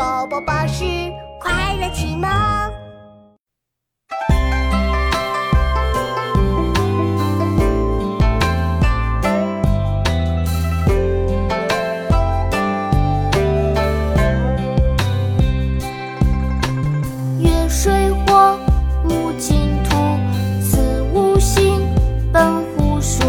宝宝巴士快乐启蒙。月水火，木金土，此五行本无数。